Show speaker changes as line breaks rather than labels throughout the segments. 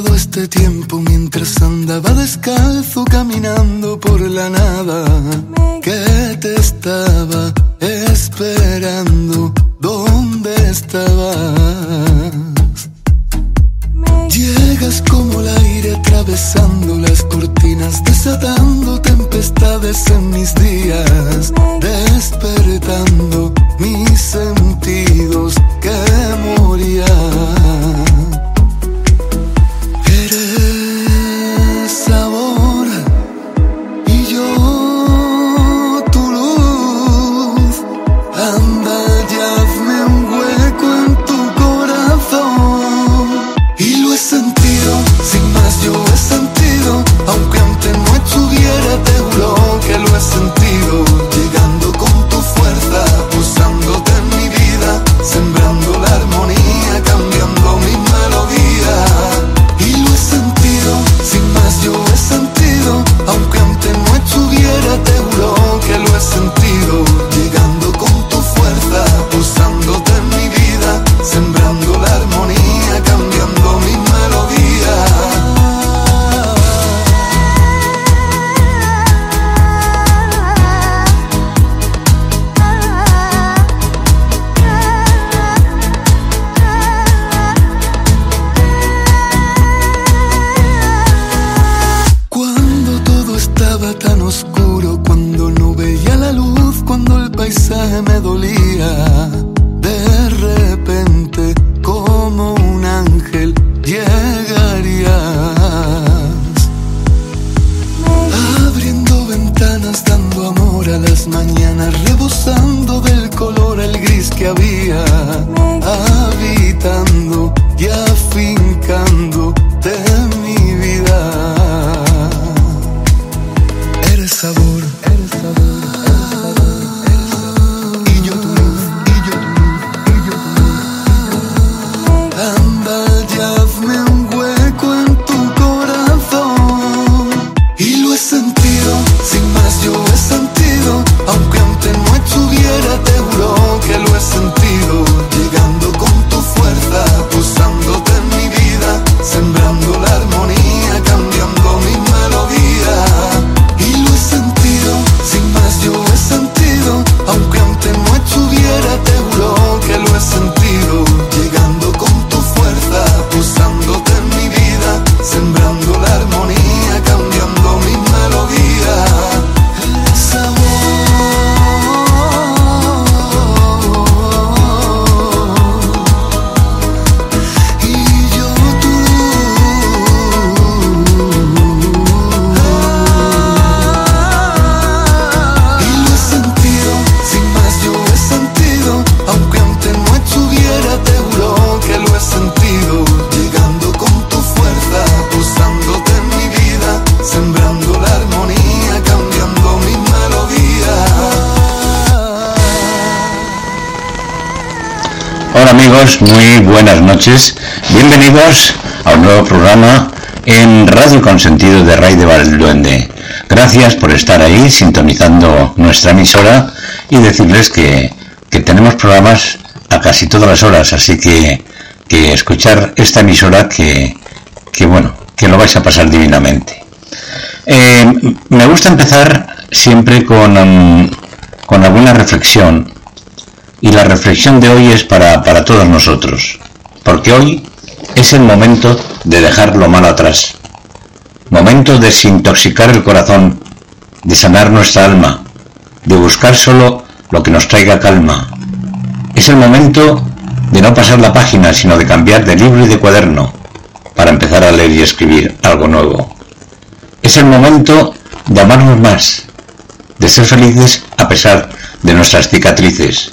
este tiempo mientras andaba descalzo caminando por la nada? Que te estaba esperando? ¿Dónde estabas?
Bienvenidos a un nuevo programa en Radio Consentido de Ray de Valduende. Gracias por estar ahí sintonizando nuestra emisora y decirles que, que tenemos programas a casi todas las horas, así que, que escuchar esta emisora que, que bueno, que lo vais a pasar divinamente. Eh, me gusta empezar siempre con, um, con alguna reflexión y la reflexión de hoy es para, para todos nosotros, porque hoy es el momento de dejar lo malo atrás, momento de desintoxicar el corazón, de sanar nuestra alma, de buscar solo lo que nos traiga calma. Es el momento de no pasar la página, sino de cambiar de libro y de cuaderno para empezar a leer y escribir algo nuevo. Es el momento de amarnos más, de ser felices a pesar de nuestras cicatrices.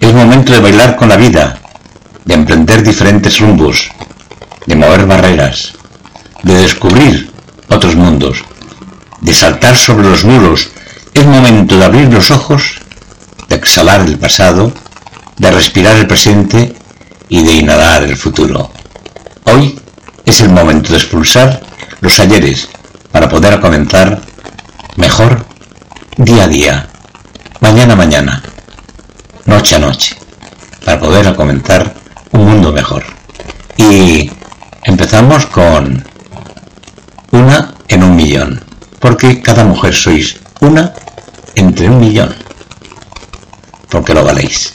Es momento de bailar con la vida, de emprender diferentes rumbos, de mover barreras, de descubrir otros mundos, de saltar sobre los muros. Es momento de abrir los ojos, de exhalar el pasado, de respirar el presente y de inhalar el futuro. Hoy es el momento de expulsar los ayeres para poder comenzar mejor día a día, mañana a mañana, noche a noche, para poder comenzar un mundo mejor. Y empezamos con una en un millón, porque cada mujer sois una entre un millón, porque lo valéis.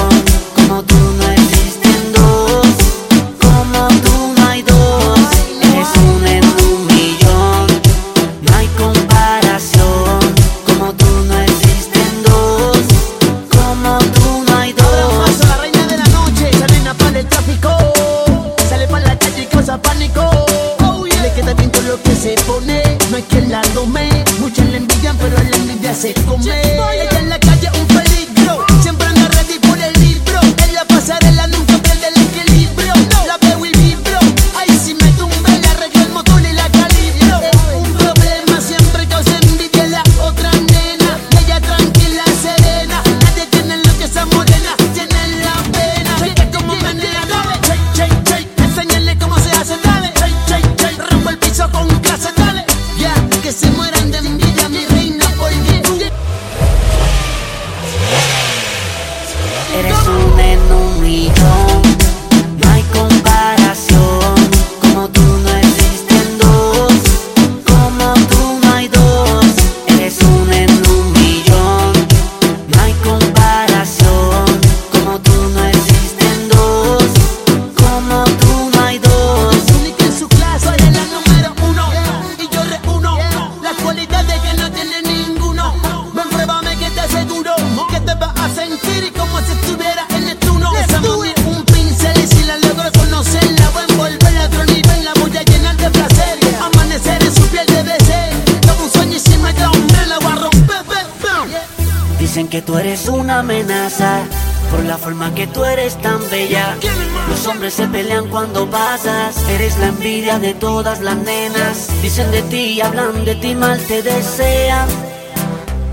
de
todas las nenas. Dicen de ti, hablan de ti, mal te desean.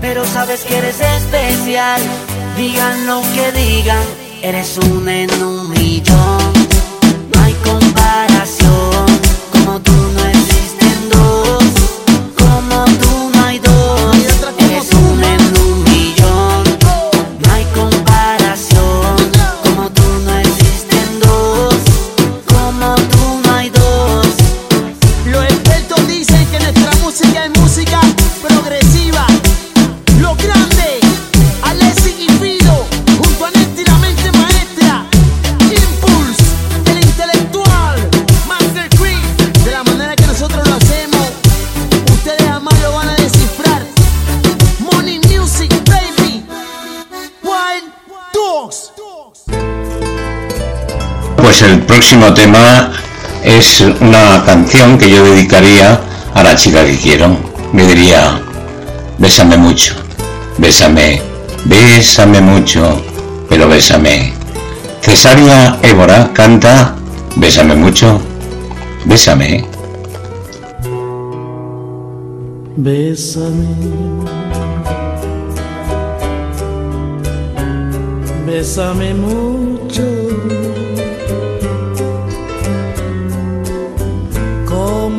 Pero sabes que eres especial. Digan lo que digan, eres un en un millón.
el
próximo tema es una canción que yo dedicaría a la chica que quiero. Me diría, bésame mucho, bésame, bésame mucho, pero bésame. Cesaria Évora canta, bésame mucho, bésame.
Bésame. Bésame mucho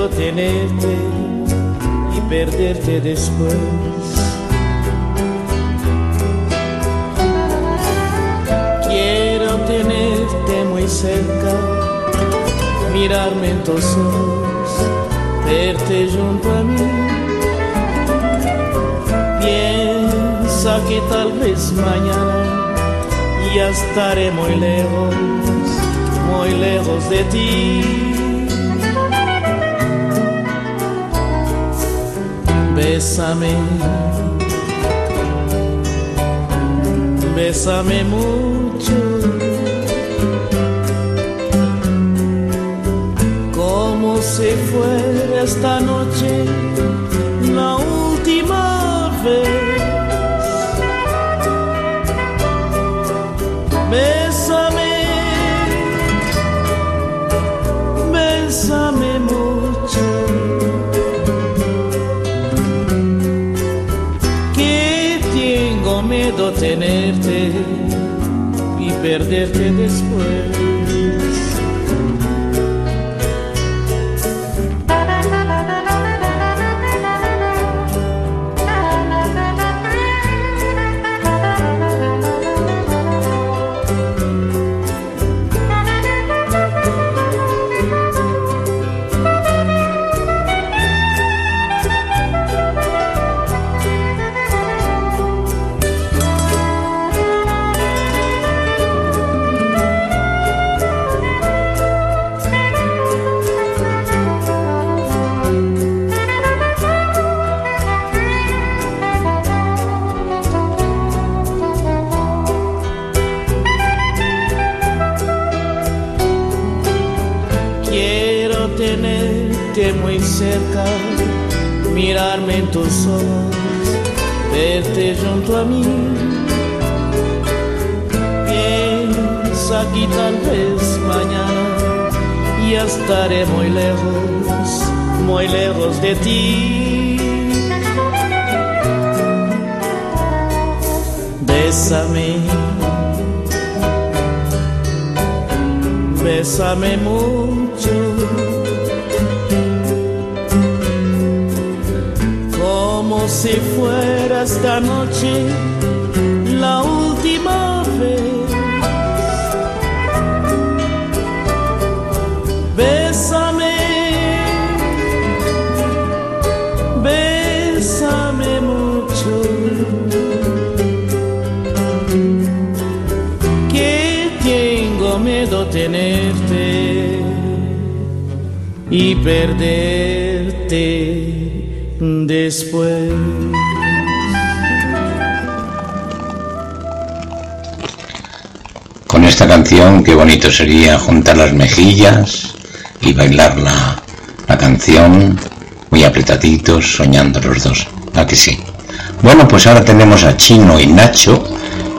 Miedo tenerte y perderte después. Quiero tenerte muy cerca, mirarme en tus ojos, verte junto a mí. Piensa que tal vez mañana ya estaré muy lejos, muy lejos de ti. Bésame, bésame mucho. Como si fuera esta noche la última vez. Tenerte y perderte después. De ti. Bésame, bésame mucho. Como si fuera esta noche después.
Con esta canción, qué bonito sería juntar las mejillas y bailar la, canción muy apretaditos, soñando los dos. ¿A que sí? Bueno, pues ahora tenemos a Chino y Nacho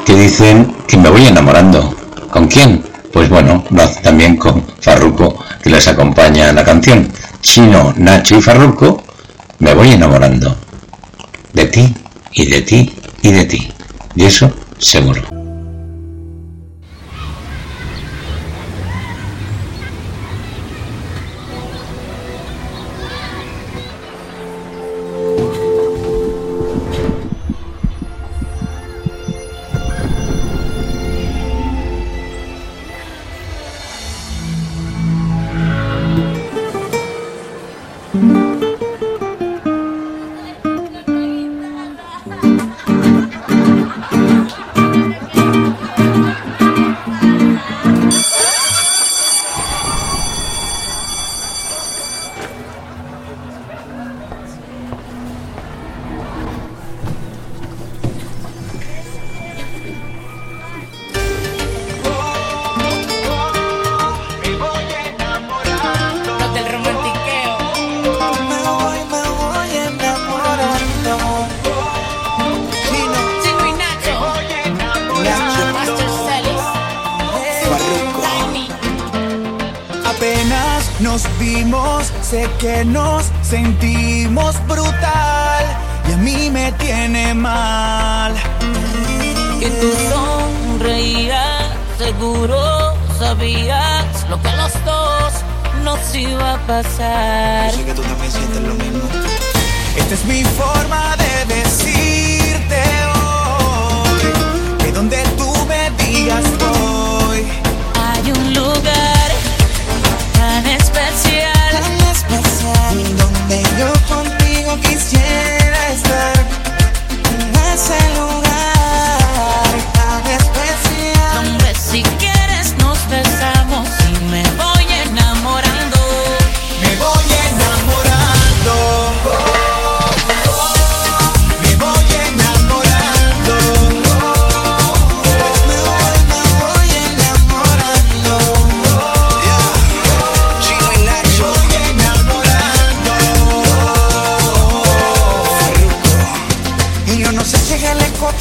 que dicen que me voy enamorando. ¿Con quién? Pues bueno, también con Farruco, les acompaña la canción. Chino, Nacho y Farruco, me voy enamorando. De ti, y de ti, y de ti. Y eso, seguro.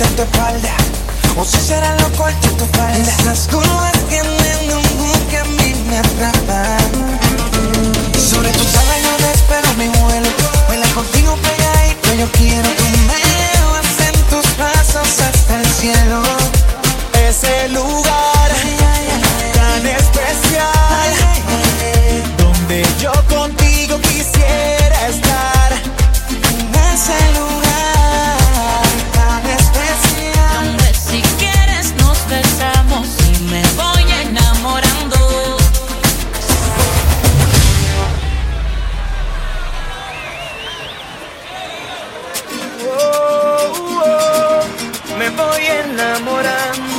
Escote en tu espalda. O si será lo corto en tu falda. Esas curvas tienen un buque a mí me atrapan. Sobre tus alas yo despego mi vuelo. Vuela contigo pegadito Yo quiero que me en tus brazos hasta el cielo. Ese lugar tan especial Donde yo contigo quisiera estar. Ese
voy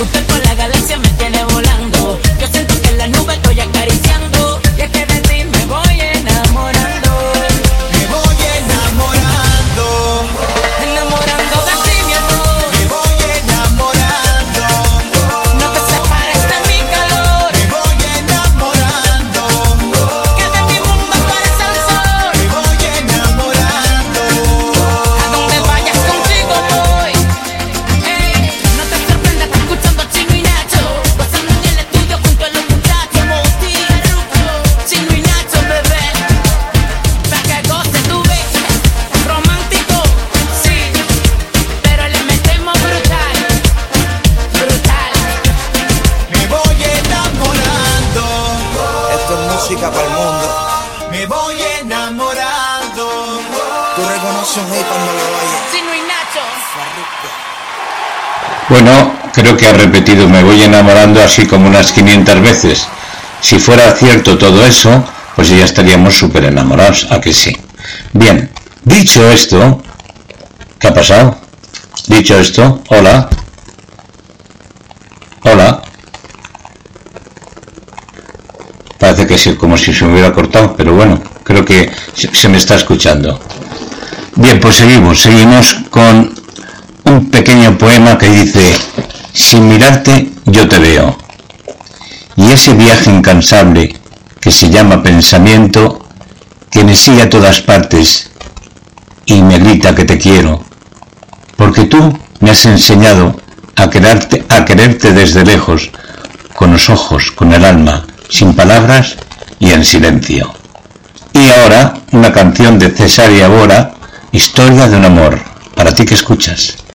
Wow, tu
Cuando lo
Nacho.
Bueno, creo que ha repetido me voy enamorando así como unas 500 veces. Si fuera cierto todo eso, pues ya estaríamos súper enamorados, ¿a que sí? Bien, dicho esto, ¿qué ha pasado? Dicho esto, hola. Hola. Parece que sí, como si se me hubiera cortado, pero bueno, creo que se me está escuchando. Bien, pues seguimos, seguimos con un pequeño poema que dice, sin mirarte yo te veo. Y ese viaje incansable que se llama pensamiento, que me sigue a todas partes y me grita que te quiero, porque tú me has enseñado a quererte, a quererte desde lejos, con los ojos, con el alma, sin palabras y en silencio. Y ahora una canción de Cesaria Bora, Historia de un amor, para ti que escuchas.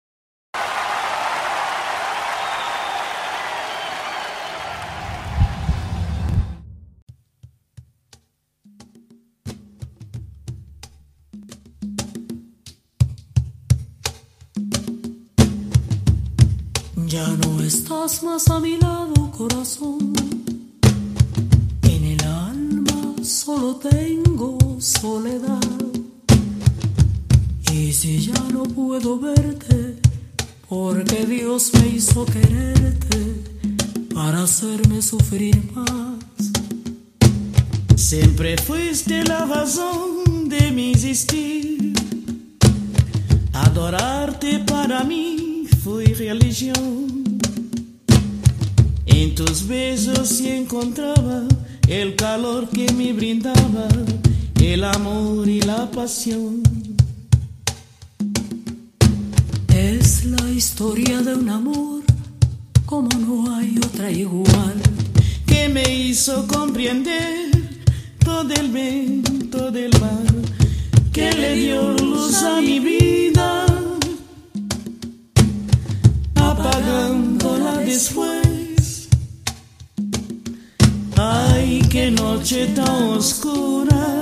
Amor y la pasión.
Es la historia de un amor como no hay otra igual.
que me hizo comprender todo el bien, todo el mal, que le dio luz a mi vida, apagándola después. Ay, qué noche tan oscura,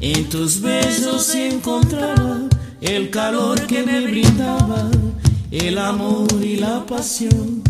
En tus besos encontraba el calor que me brindaba, el amor y la pasión.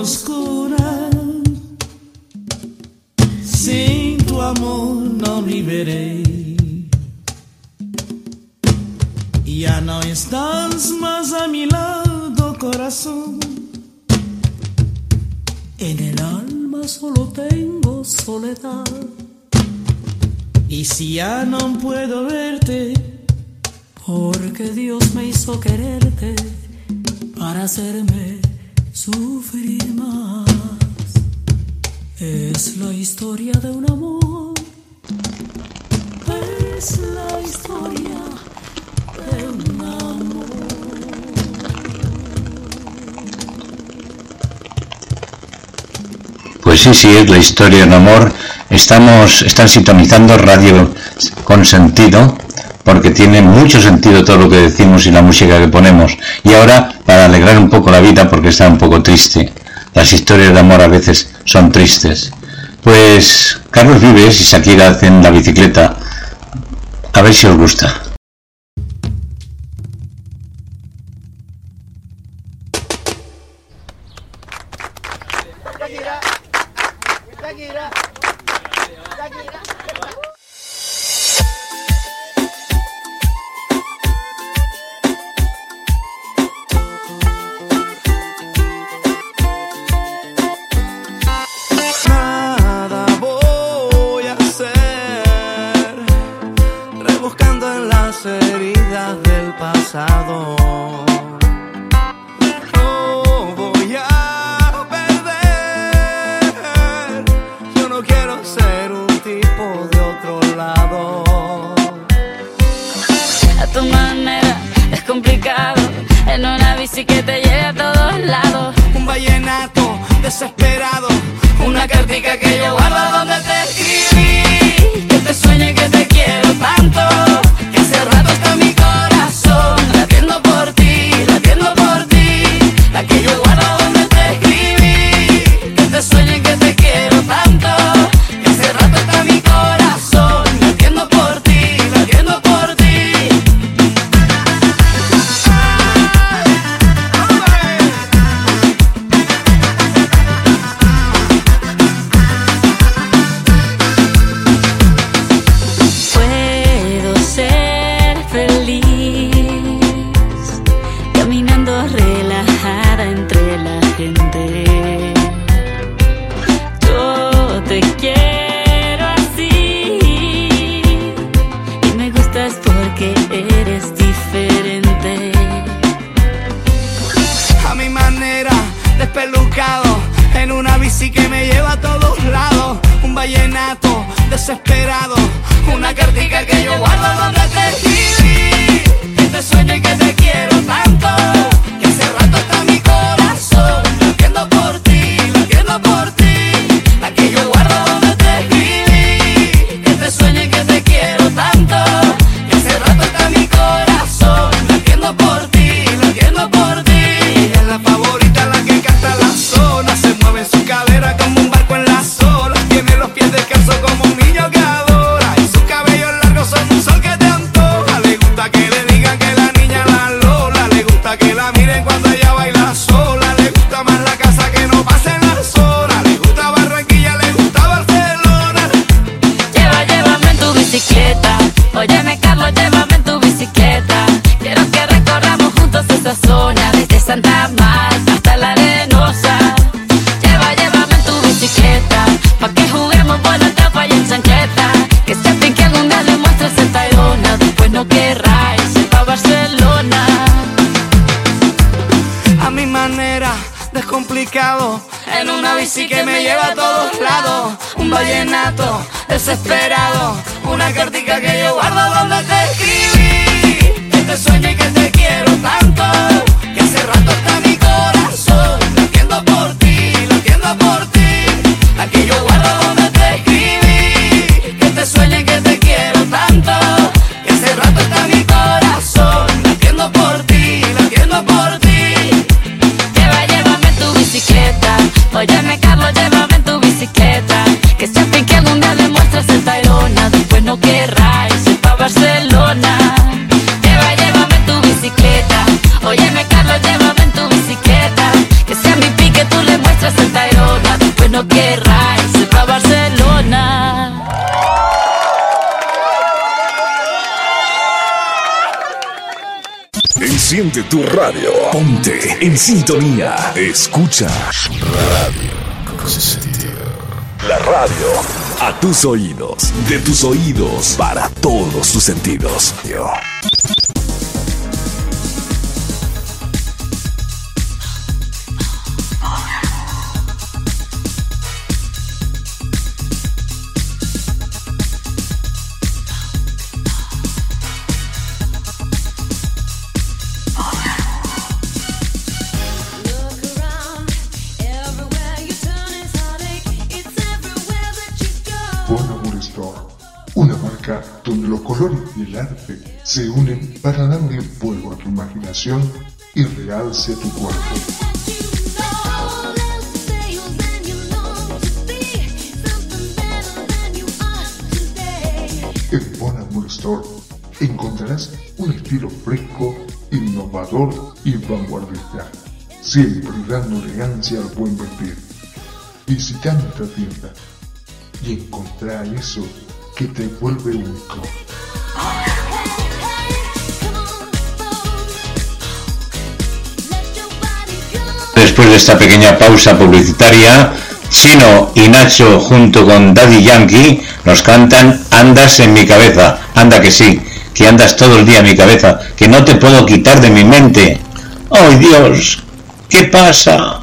Oscura, sin tu amor no viviré. Ya no estás más a mi lado, corazón.
En el alma solo tengo soledad.
Y si ya no puedo verte,
Porque Dios me hizo quererte para hacerme sufrir más. Es la historia de un amor. Es la historia de un amor.
Pues sí, sí, es la historia de un amor. Estamos, están sintonizando Radio con sentido, porque tiene mucho sentido todo lo que decimos y la música que ponemos. Y ahora, para alegrar un poco la vida, porque está un poco triste. Las historias de amor a veces son tristes. Pues Carlos Vives y Shakira hacen la bicicleta. A ver si os gusta.
A
mi
manera, descomplicado. En una bici que me lleva a todos lados. Un vallenato desesperado. Una cartica que yo guardo donde te escribí. Que te sueño y que te quiero tanto. Que hace rato
Enciende tu radio. Ponte en sintonía. Escuchas Radio. La radio a tus oídos, de tus oídos para todos tus sentidos.
Bon darle fuego a tu imaginación y realce tu cuerpo. En Bon Amour Store encontrarás un estilo fresco, innovador y vanguardista, siempre dando elegancia al buen vestir. Visita nuestra tienda y encontrar eso que te vuelve único.
Después de esta pequeña pausa publicitaria, Chino y Nacho junto con Daddy Yankee nos cantan Andas en mi cabeza. Anda que sí, que andas todo el día en mi cabeza, que no te puedo quitar de mi mente. ¡Ay Dios! ¿Qué pasa?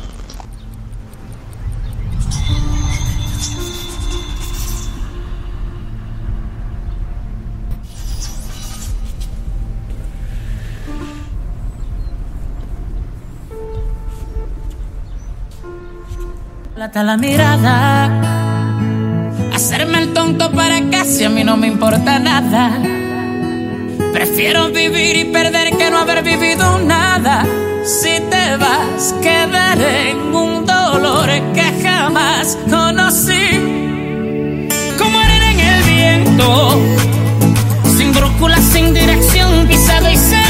Plata la mirada, hacerme el tonto para casi a mí no me importa nada. Prefiero vivir y perder que no haber vivido nada. Si te vas, quedaré en un dolor que jamás conocí. Como arena en el viento, sin brújula, sin dirección, pisado y sediento.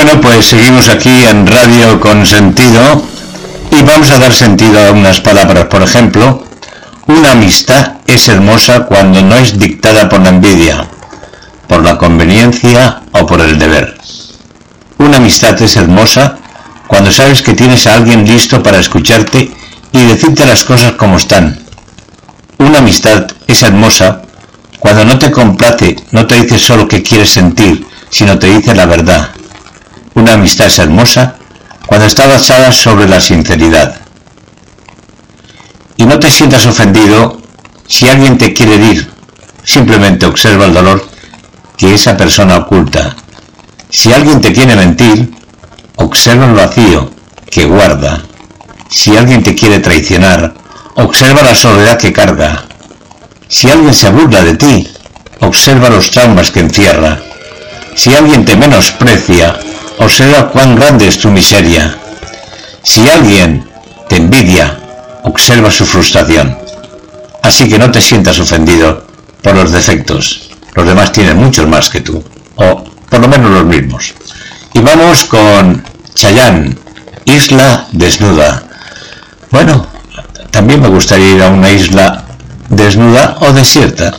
Bueno, pues seguimos aquí en Radio con Sentido y vamos a dar sentido a unas palabras. Por ejemplo, una amistad es hermosa cuando no es dictada por la envidia, por la conveniencia o por el deber. Una amistad es hermosa cuando sabes que tienes a alguien listo para escucharte y decirte las cosas como están. Una amistad es hermosa cuando no te complace, no te dice solo que quieres sentir, sino te dice la verdad. Amistad es hermosa cuando está basada sobre la sinceridad. Y no te sientas ofendido si alguien te quiere herir. Simplemente observa el dolor que esa persona oculta. Si alguien te quiere mentir, observa el vacío que guarda. Si alguien te quiere traicionar, observa la soledad que carga. Si alguien se burla de ti, observa los traumas que encierra. Si alguien te menosprecia, observa cuán grande es tu miseria. Si alguien te envidia, observa su frustración. Así que no te sientas ofendido por los defectos. Los demás tienen muchos más que tú, o por lo menos los mismos. Y vamos con Chayán, Isla Desnuda. Bueno, también me gustaría ir a una isla desnuda o desierta.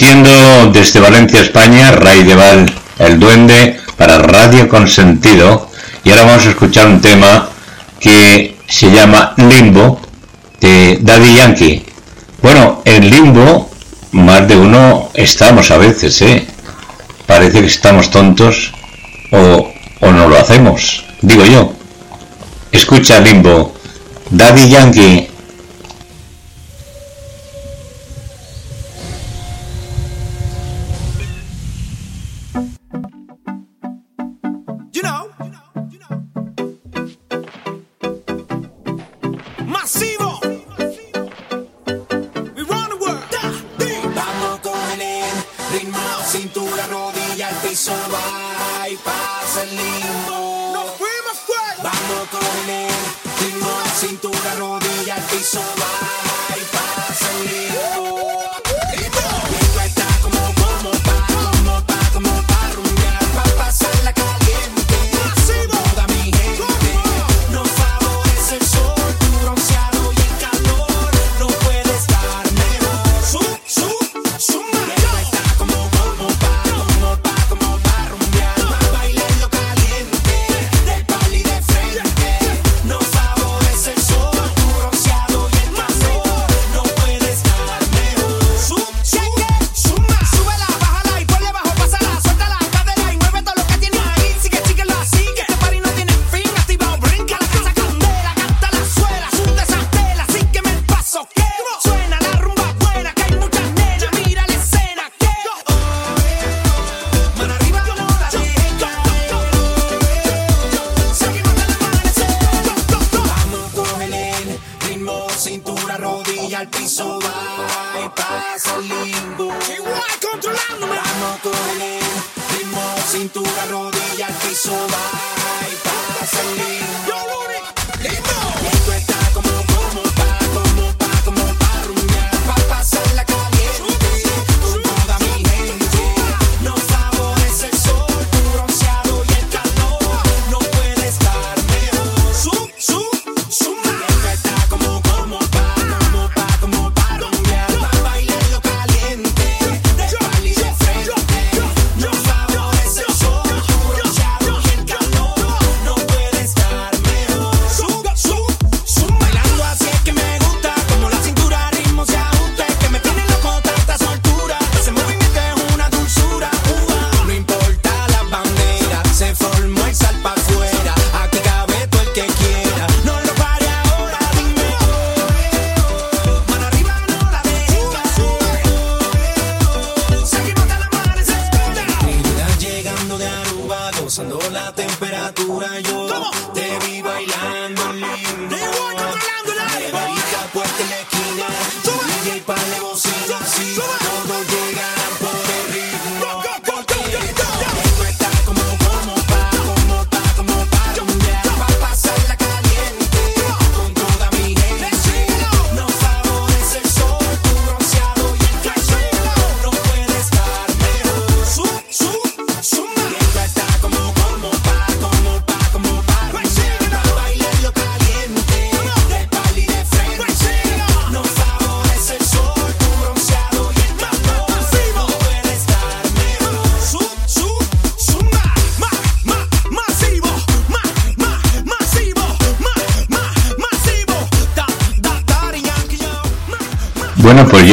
Desde Valencia, España, Ray Deval, el duende para Radio Consentido. Y ahora vamos a escuchar un tema que se llama Limbo de Daddy Yankee. Bueno, en Limbo más de uno estamos a veces, ¿eh? Parece que estamos tontos o, o no lo hacemos, digo yo. Escucha
Limbo,
Daddy Yankee.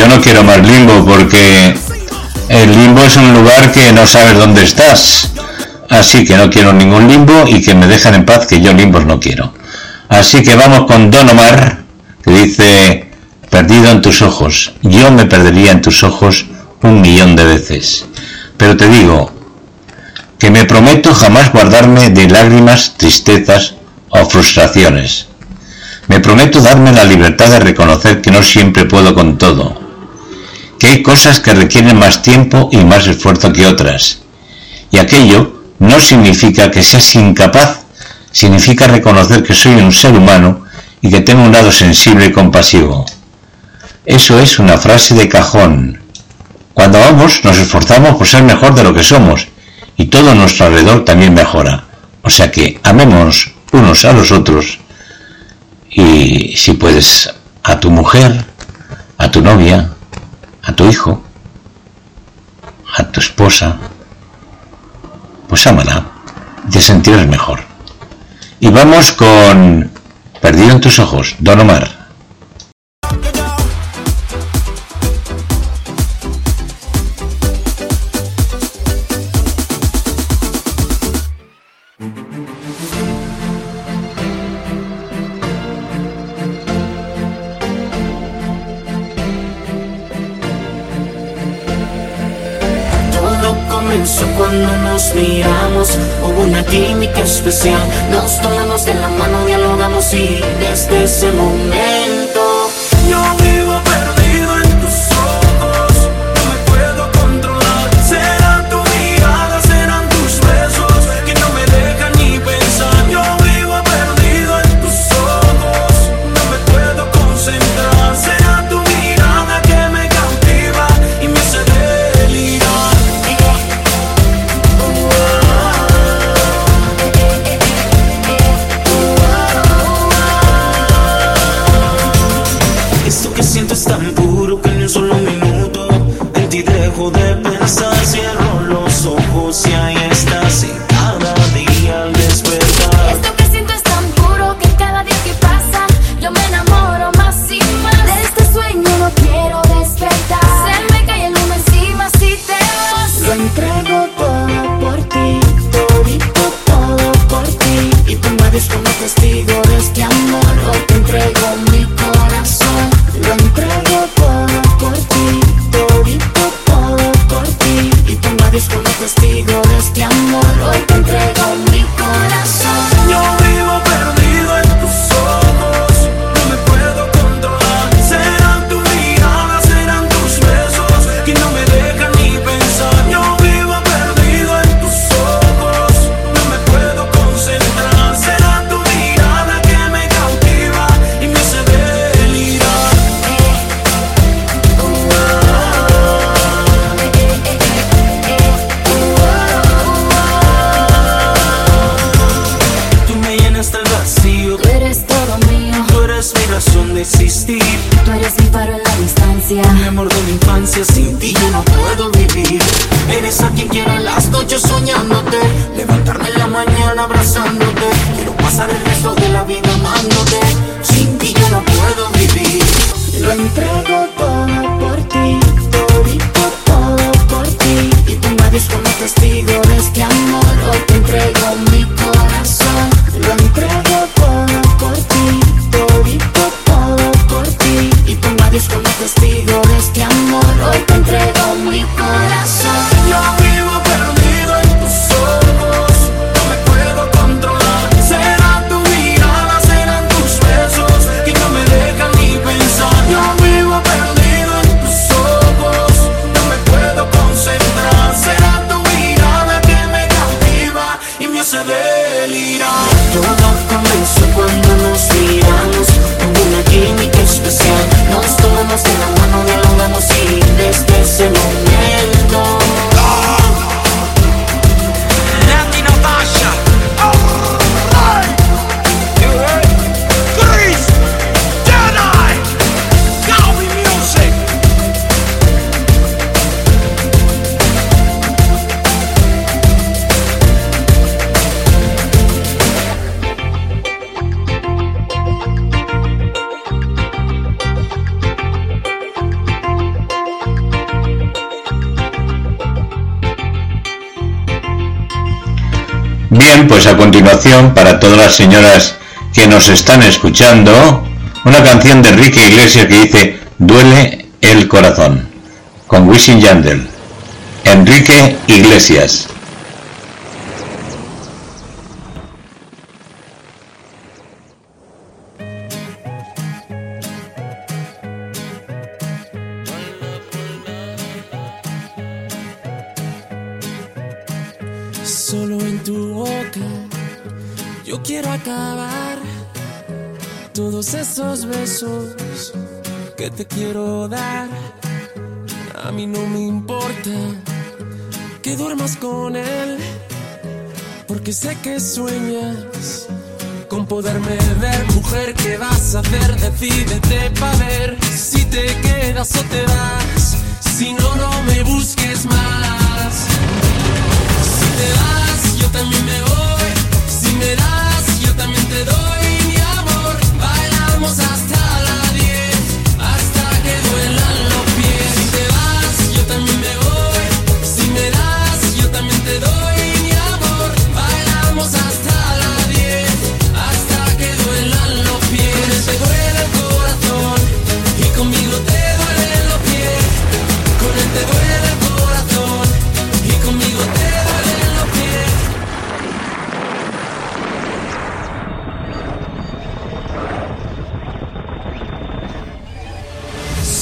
no quiero más limbo porque el limbo es un lugar que no sabes dónde estás. Así que no quiero ningún limbo y que me dejen en paz, que yo limbos no quiero. Así que vamos con Don Omar, que dice, perdido en tus ojos. Yo me perdería en tus ojos un millón de veces. Pero te digo, que me prometo jamás guardarme de lágrimas, tristezas o frustraciones. Me prometo darme la libertad de reconocer que no siempre puedo con todo que hay cosas que requieren más tiempo y más esfuerzo que otras. Y aquello no significa que seas incapaz, significa reconocer que soy un ser humano y que tengo un lado sensible y compasivo. Eso es una frase de cajón. Cuando vamos nos esforzamos por ser mejor de lo que somos y todo nuestro alrededor también mejora. O sea que amemos unos a los otros y si puedes a tu mujer, a tu novia, a tu hijo, a tu esposa, pues ámala te sentirás mejor. Y vamos con Perdido en tus ojos, Don Omar.
Nos tomamos de la mano, dialogamos y desde ese momento.
Bien, pues a continuación, para todas las señoras que nos están escuchando, una canción de Enrique Iglesias que dice Duele el corazón, con Wishing Yandel. Enrique Iglesias.
porque sé que sueñas con poderme ver. Mujer, ¿qué vas a hacer? Decídete para ver si te quedas o te vas. Si no, no me busques más. Si te vas, yo también me voy. Si me das, yo también te doy.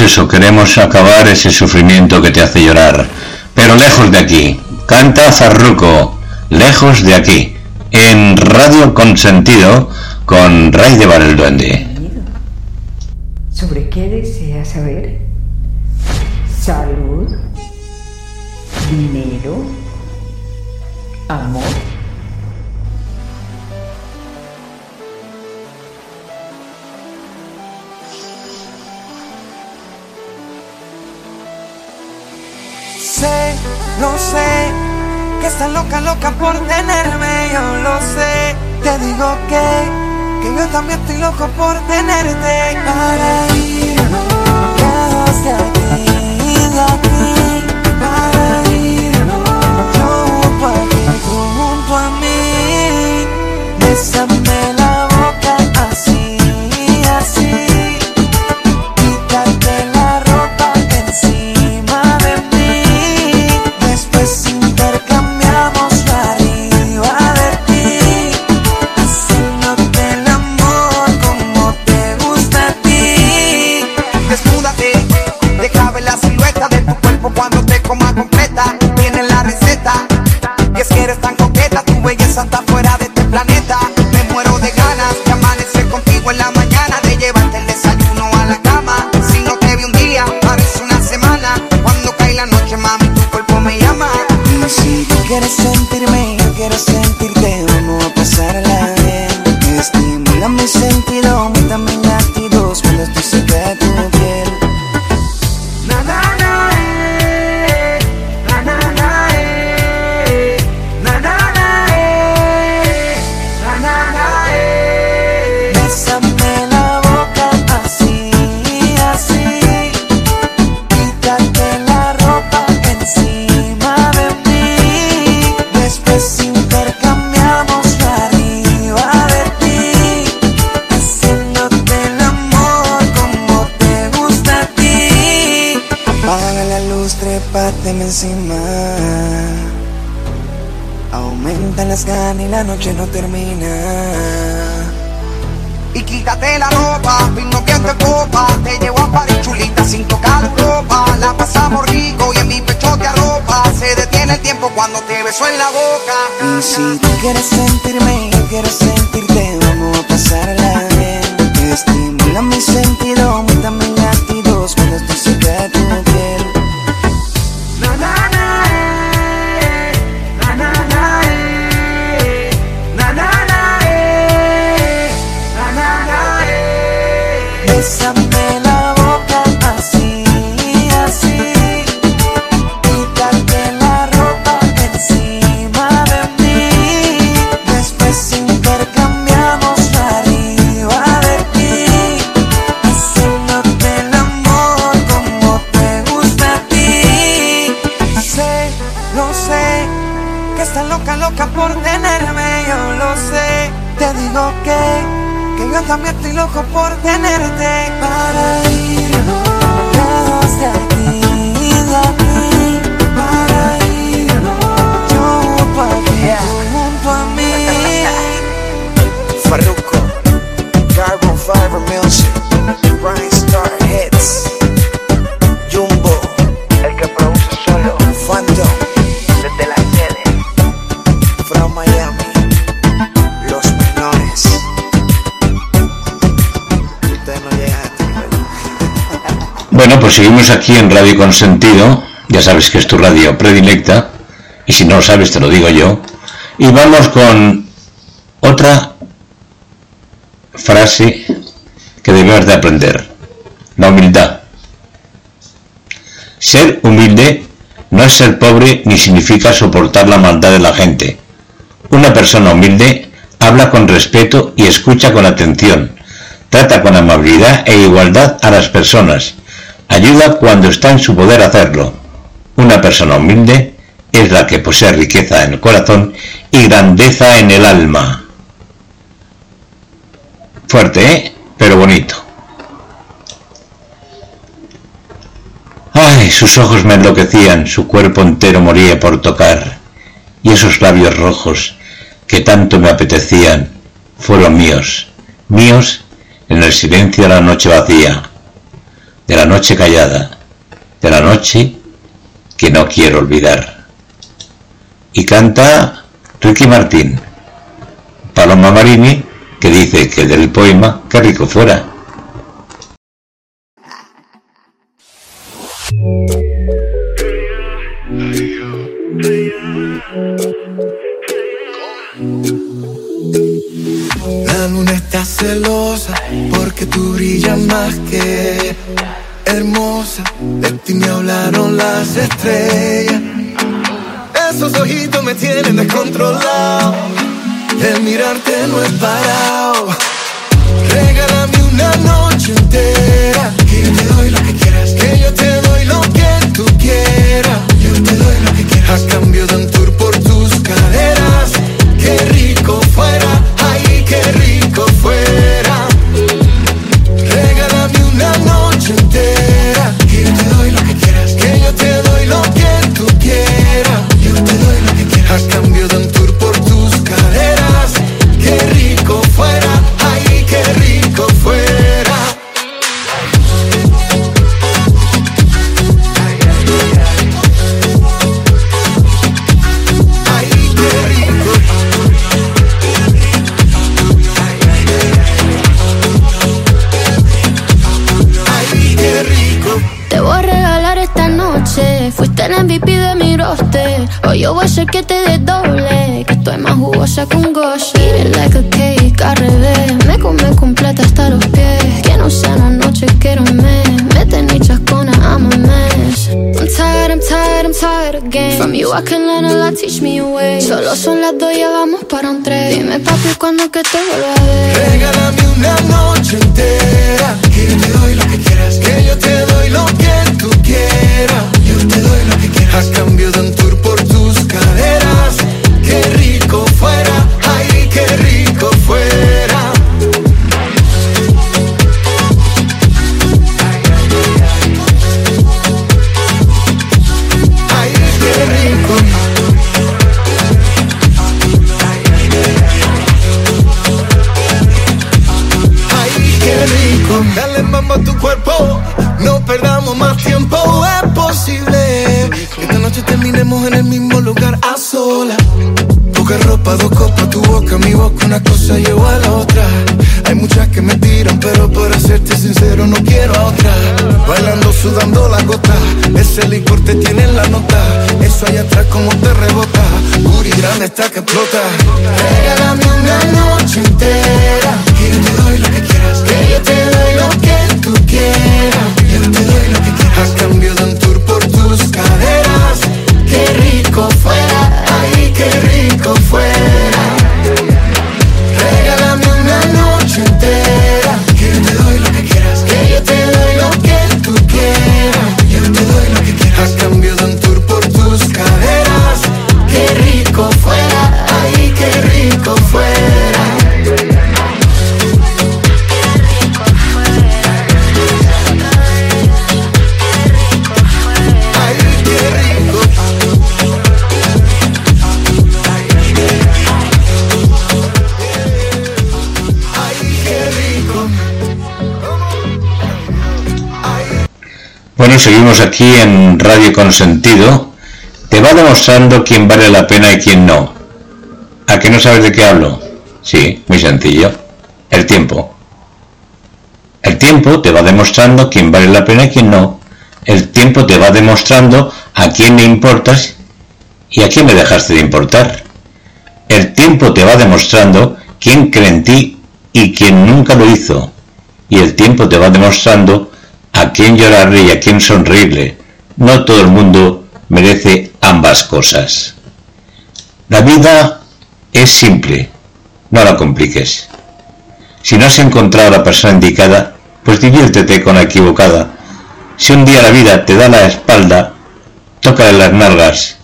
eso, queremos acabar ese sufrimiento que te hace llorar. Pero lejos de aquí, canta Zarruco, lejos de aquí, en Radio Consentido con Ray de Val el Duende.
¿Sobre qué desea saber?
sé, lo sé, que estás loca, loca por tenerme, yo lo sé. Te digo que, que yo también estoy loco por tenerte. Para irnos de aquí, de aquí, para irnos junto a ti, junto a mí. Bésame
noche
no termina.
Y quítate la ropa, vino viento en copa, te llevo a París chulita sin tocar ropa, la pasamos rico y en mi pecho te arropa, se detiene el tiempo cuando te beso en la boca.
Y si tú quieres sentirme, yo quiero sentirte, vamos a pasarla bien, estimula mi sentido.
Pues seguimos aquí en Radio Consentido, ya sabes que es tu radio predilecta, y si no lo sabes te lo digo yo, y vamos con otra frase que debemos de aprender, la humildad. Ser humilde no es ser pobre ni significa soportar la maldad de la gente. Una persona humilde habla con respeto y escucha con atención, trata con amabilidad e igualdad a las personas, ayuda cuando está en su poder hacerlo. Una persona humilde es la que posee riqueza en el corazón y grandeza en el alma. Fuerte, ¿eh? Pero bonito. Ay, sus ojos me enloquecían, su cuerpo entero moría por tocar, y esos labios rojos que tanto me apetecían fueron míos, míos en el silencio de la noche vacía, de la noche callada, de la noche que no quiero olvidar. Y canta Ricky Martín, Paloma Marini, que dice que del poema, qué rico fuera.
Again. From you I can learn a lot, teach me a way. Solo son las dos, ya vamos para un tres. Dime papi, cuando que te vuelva a ver.
Regálame una noche entera. Que yo te doy lo que quieras. Que yo te doy lo que tú quieras. Yo te doy lo que quieras. A cambio de un tour por una cosa lleva a la otra. Hay muchas que me tiran, pero para serte sincero no quiero a otra. Bailando, sudando la gota, ese licor te tiene en la nota. Eso allá atrás como te rebota, Guri grande está que explota. Regálame una noche entera, que yo te doy lo que quieras, que yo te doy lo que tú quieras.
Seguimos aquí en Radio Consentido. Te va demostrando quién vale la pena y quién no. ¿A que no sabes de qué hablo? Sí, muy sencillo. El tiempo. El tiempo te va demostrando quién vale la pena y quién no. El tiempo te va demostrando a quién le importas y a quién me dejaste de importar. El tiempo te va demostrando quién cree en ti y quién nunca lo hizo. Y el tiempo te va demostrando a quién llorarle y a quién sonreírle. No todo el mundo merece ambas cosas. La vida es simple, no la compliques. Si no has encontrado a la persona indicada, pues diviértete con la equivocada. Si un día la vida te da la espalda, tócale las nalgas.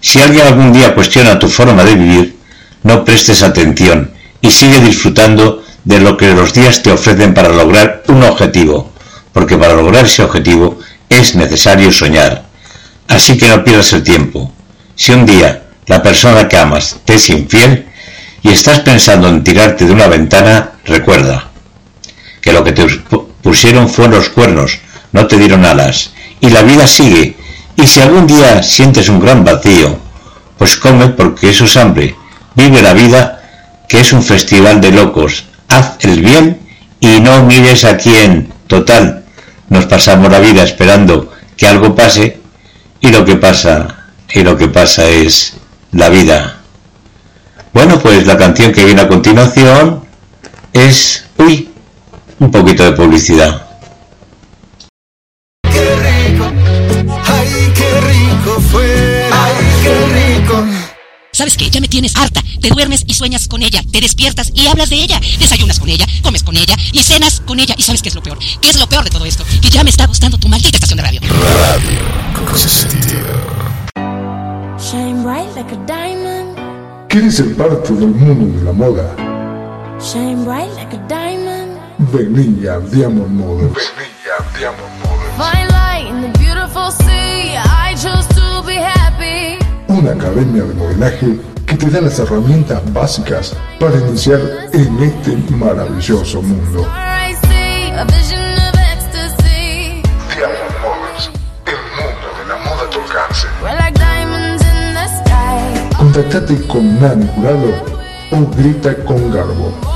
Si alguien algún día cuestiona tu forma de vivir, no prestes atención y sigue disfrutando de lo que los días te ofrecen para lograr un objetivo, porque para lograr ese objetivo es necesario soñar. Así que no pierdas el tiempo. Si un día la persona que amas te es infiel y estás pensando en tirarte de una ventana, recuerda que lo que te pusieron fueron los cuernos, no te dieron alas. Y la vida sigue. Y si algún día sientes un gran vacío, pues come porque eso es hambre. Vive la vida, que es un festival de locos. Haz el bien y no mires a quién. Total, nos pasamos la vida esperando que algo pase y lo que pasa, y lo que pasa es la vida. Bueno, pues la canción que viene a continuación es, uy, un poquito de publicidad.
¿Sabes qué? Ya me tienes harta. Te duermes y sueñas con ella. Te despiertas y hablas de ella. Desayunas con ella, comes con ella y cenas con ella. ¿Y sabes qué es lo peor? ¿Qué es lo peor de todo esto? Que ya me está gustando tu maldita estación de radio.
Radio Consentido.
Shine bright like a diamond.
¿Quieres ser parte del mundo de la moda?
Shine bright like a diamond.
Vení a Diamond Models.
Fine light in
Una academia de modelaje que te da las herramientas básicas para iniciar en este maravilloso mundo. Contactate con Nani Jurado o grita con Garbo.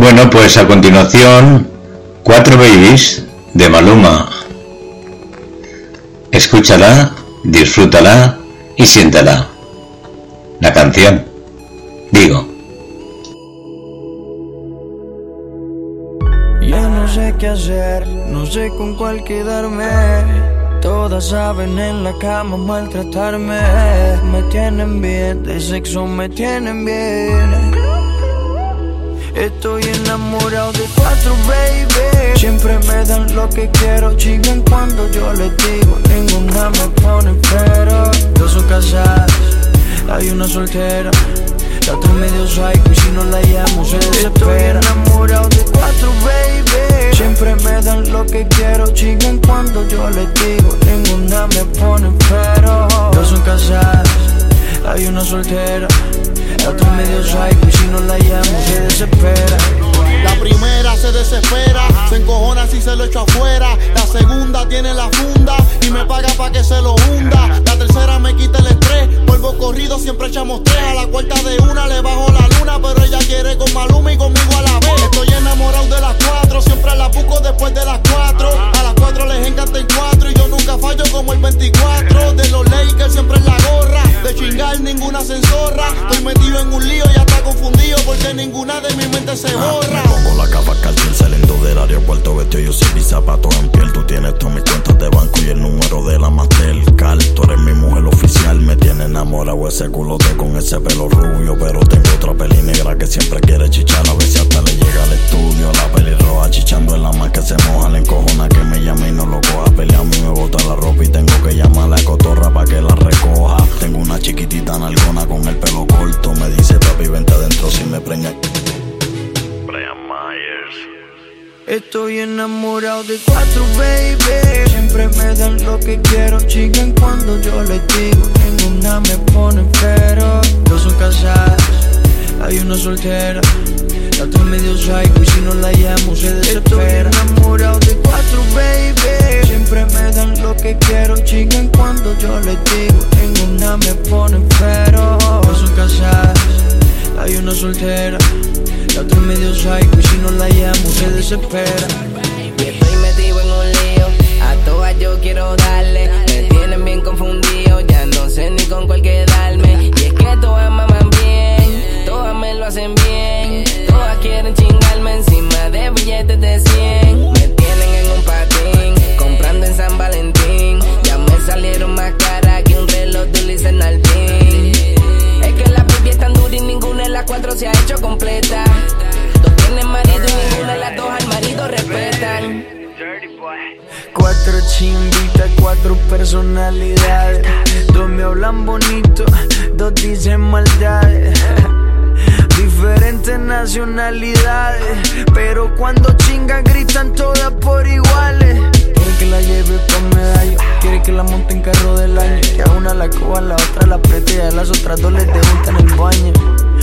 Bueno, pues a continuación, Cuatro Babies de Maluma. Escúchala, disfrútala y siéntala. La canción. Digo.
Ya no sé qué hacer, no sé con cuál quedarme. Todas saben en la cama maltratarme. Me tienen bien, de sexo me tienen bien. Estoy enamorado de cuatro, baby. Siempre me dan lo que quiero, chigan cuando yo les digo. Ninguna me pone pero. Dos son casadas, hay una soltera. La otra medio psycho y si no la llamo se desespera. Estoy enamorado de cuatro, baby. Siempre me dan lo que quiero, chigan cuando yo les digo. Ninguna me pone pero. Dos son casadas, hay una soltera. La medio psycho si no la llamo se desespera.
La primera se desespera, se encojona si se lo echo afuera. La segunda tiene la funda y me paga pa' que se lo hunda. La tercera me quita el estrés, polvo corrido siempre echamos tres. A la cuarta de una le bajo la luna, pero ella quiere con Maluma y conmigo a la vez. Estoy enamorado de las cuatro, siempre la busco después de las cuatro. A las cuatro les encanta el cuatro y yo nunca fallo como el 24. Se borra.
Pongo la capa calcín saliendo del aeropuerto vestido yo sin mis zapatos en piel. Tú tienes todas mis cuentas de banco y el número de la Mastercard. Tú eres mi mujer oficial, me tiene enamorado ese culote con ese pelo rubio Pero tengo otra peli negra que siempre quiere chichar. A ver que
quiero Chiquen cuando yo les digo Ninguna me pone pero. Dos son casadas, hay una soltera La otra medio psycho y si no la llamo se desespera.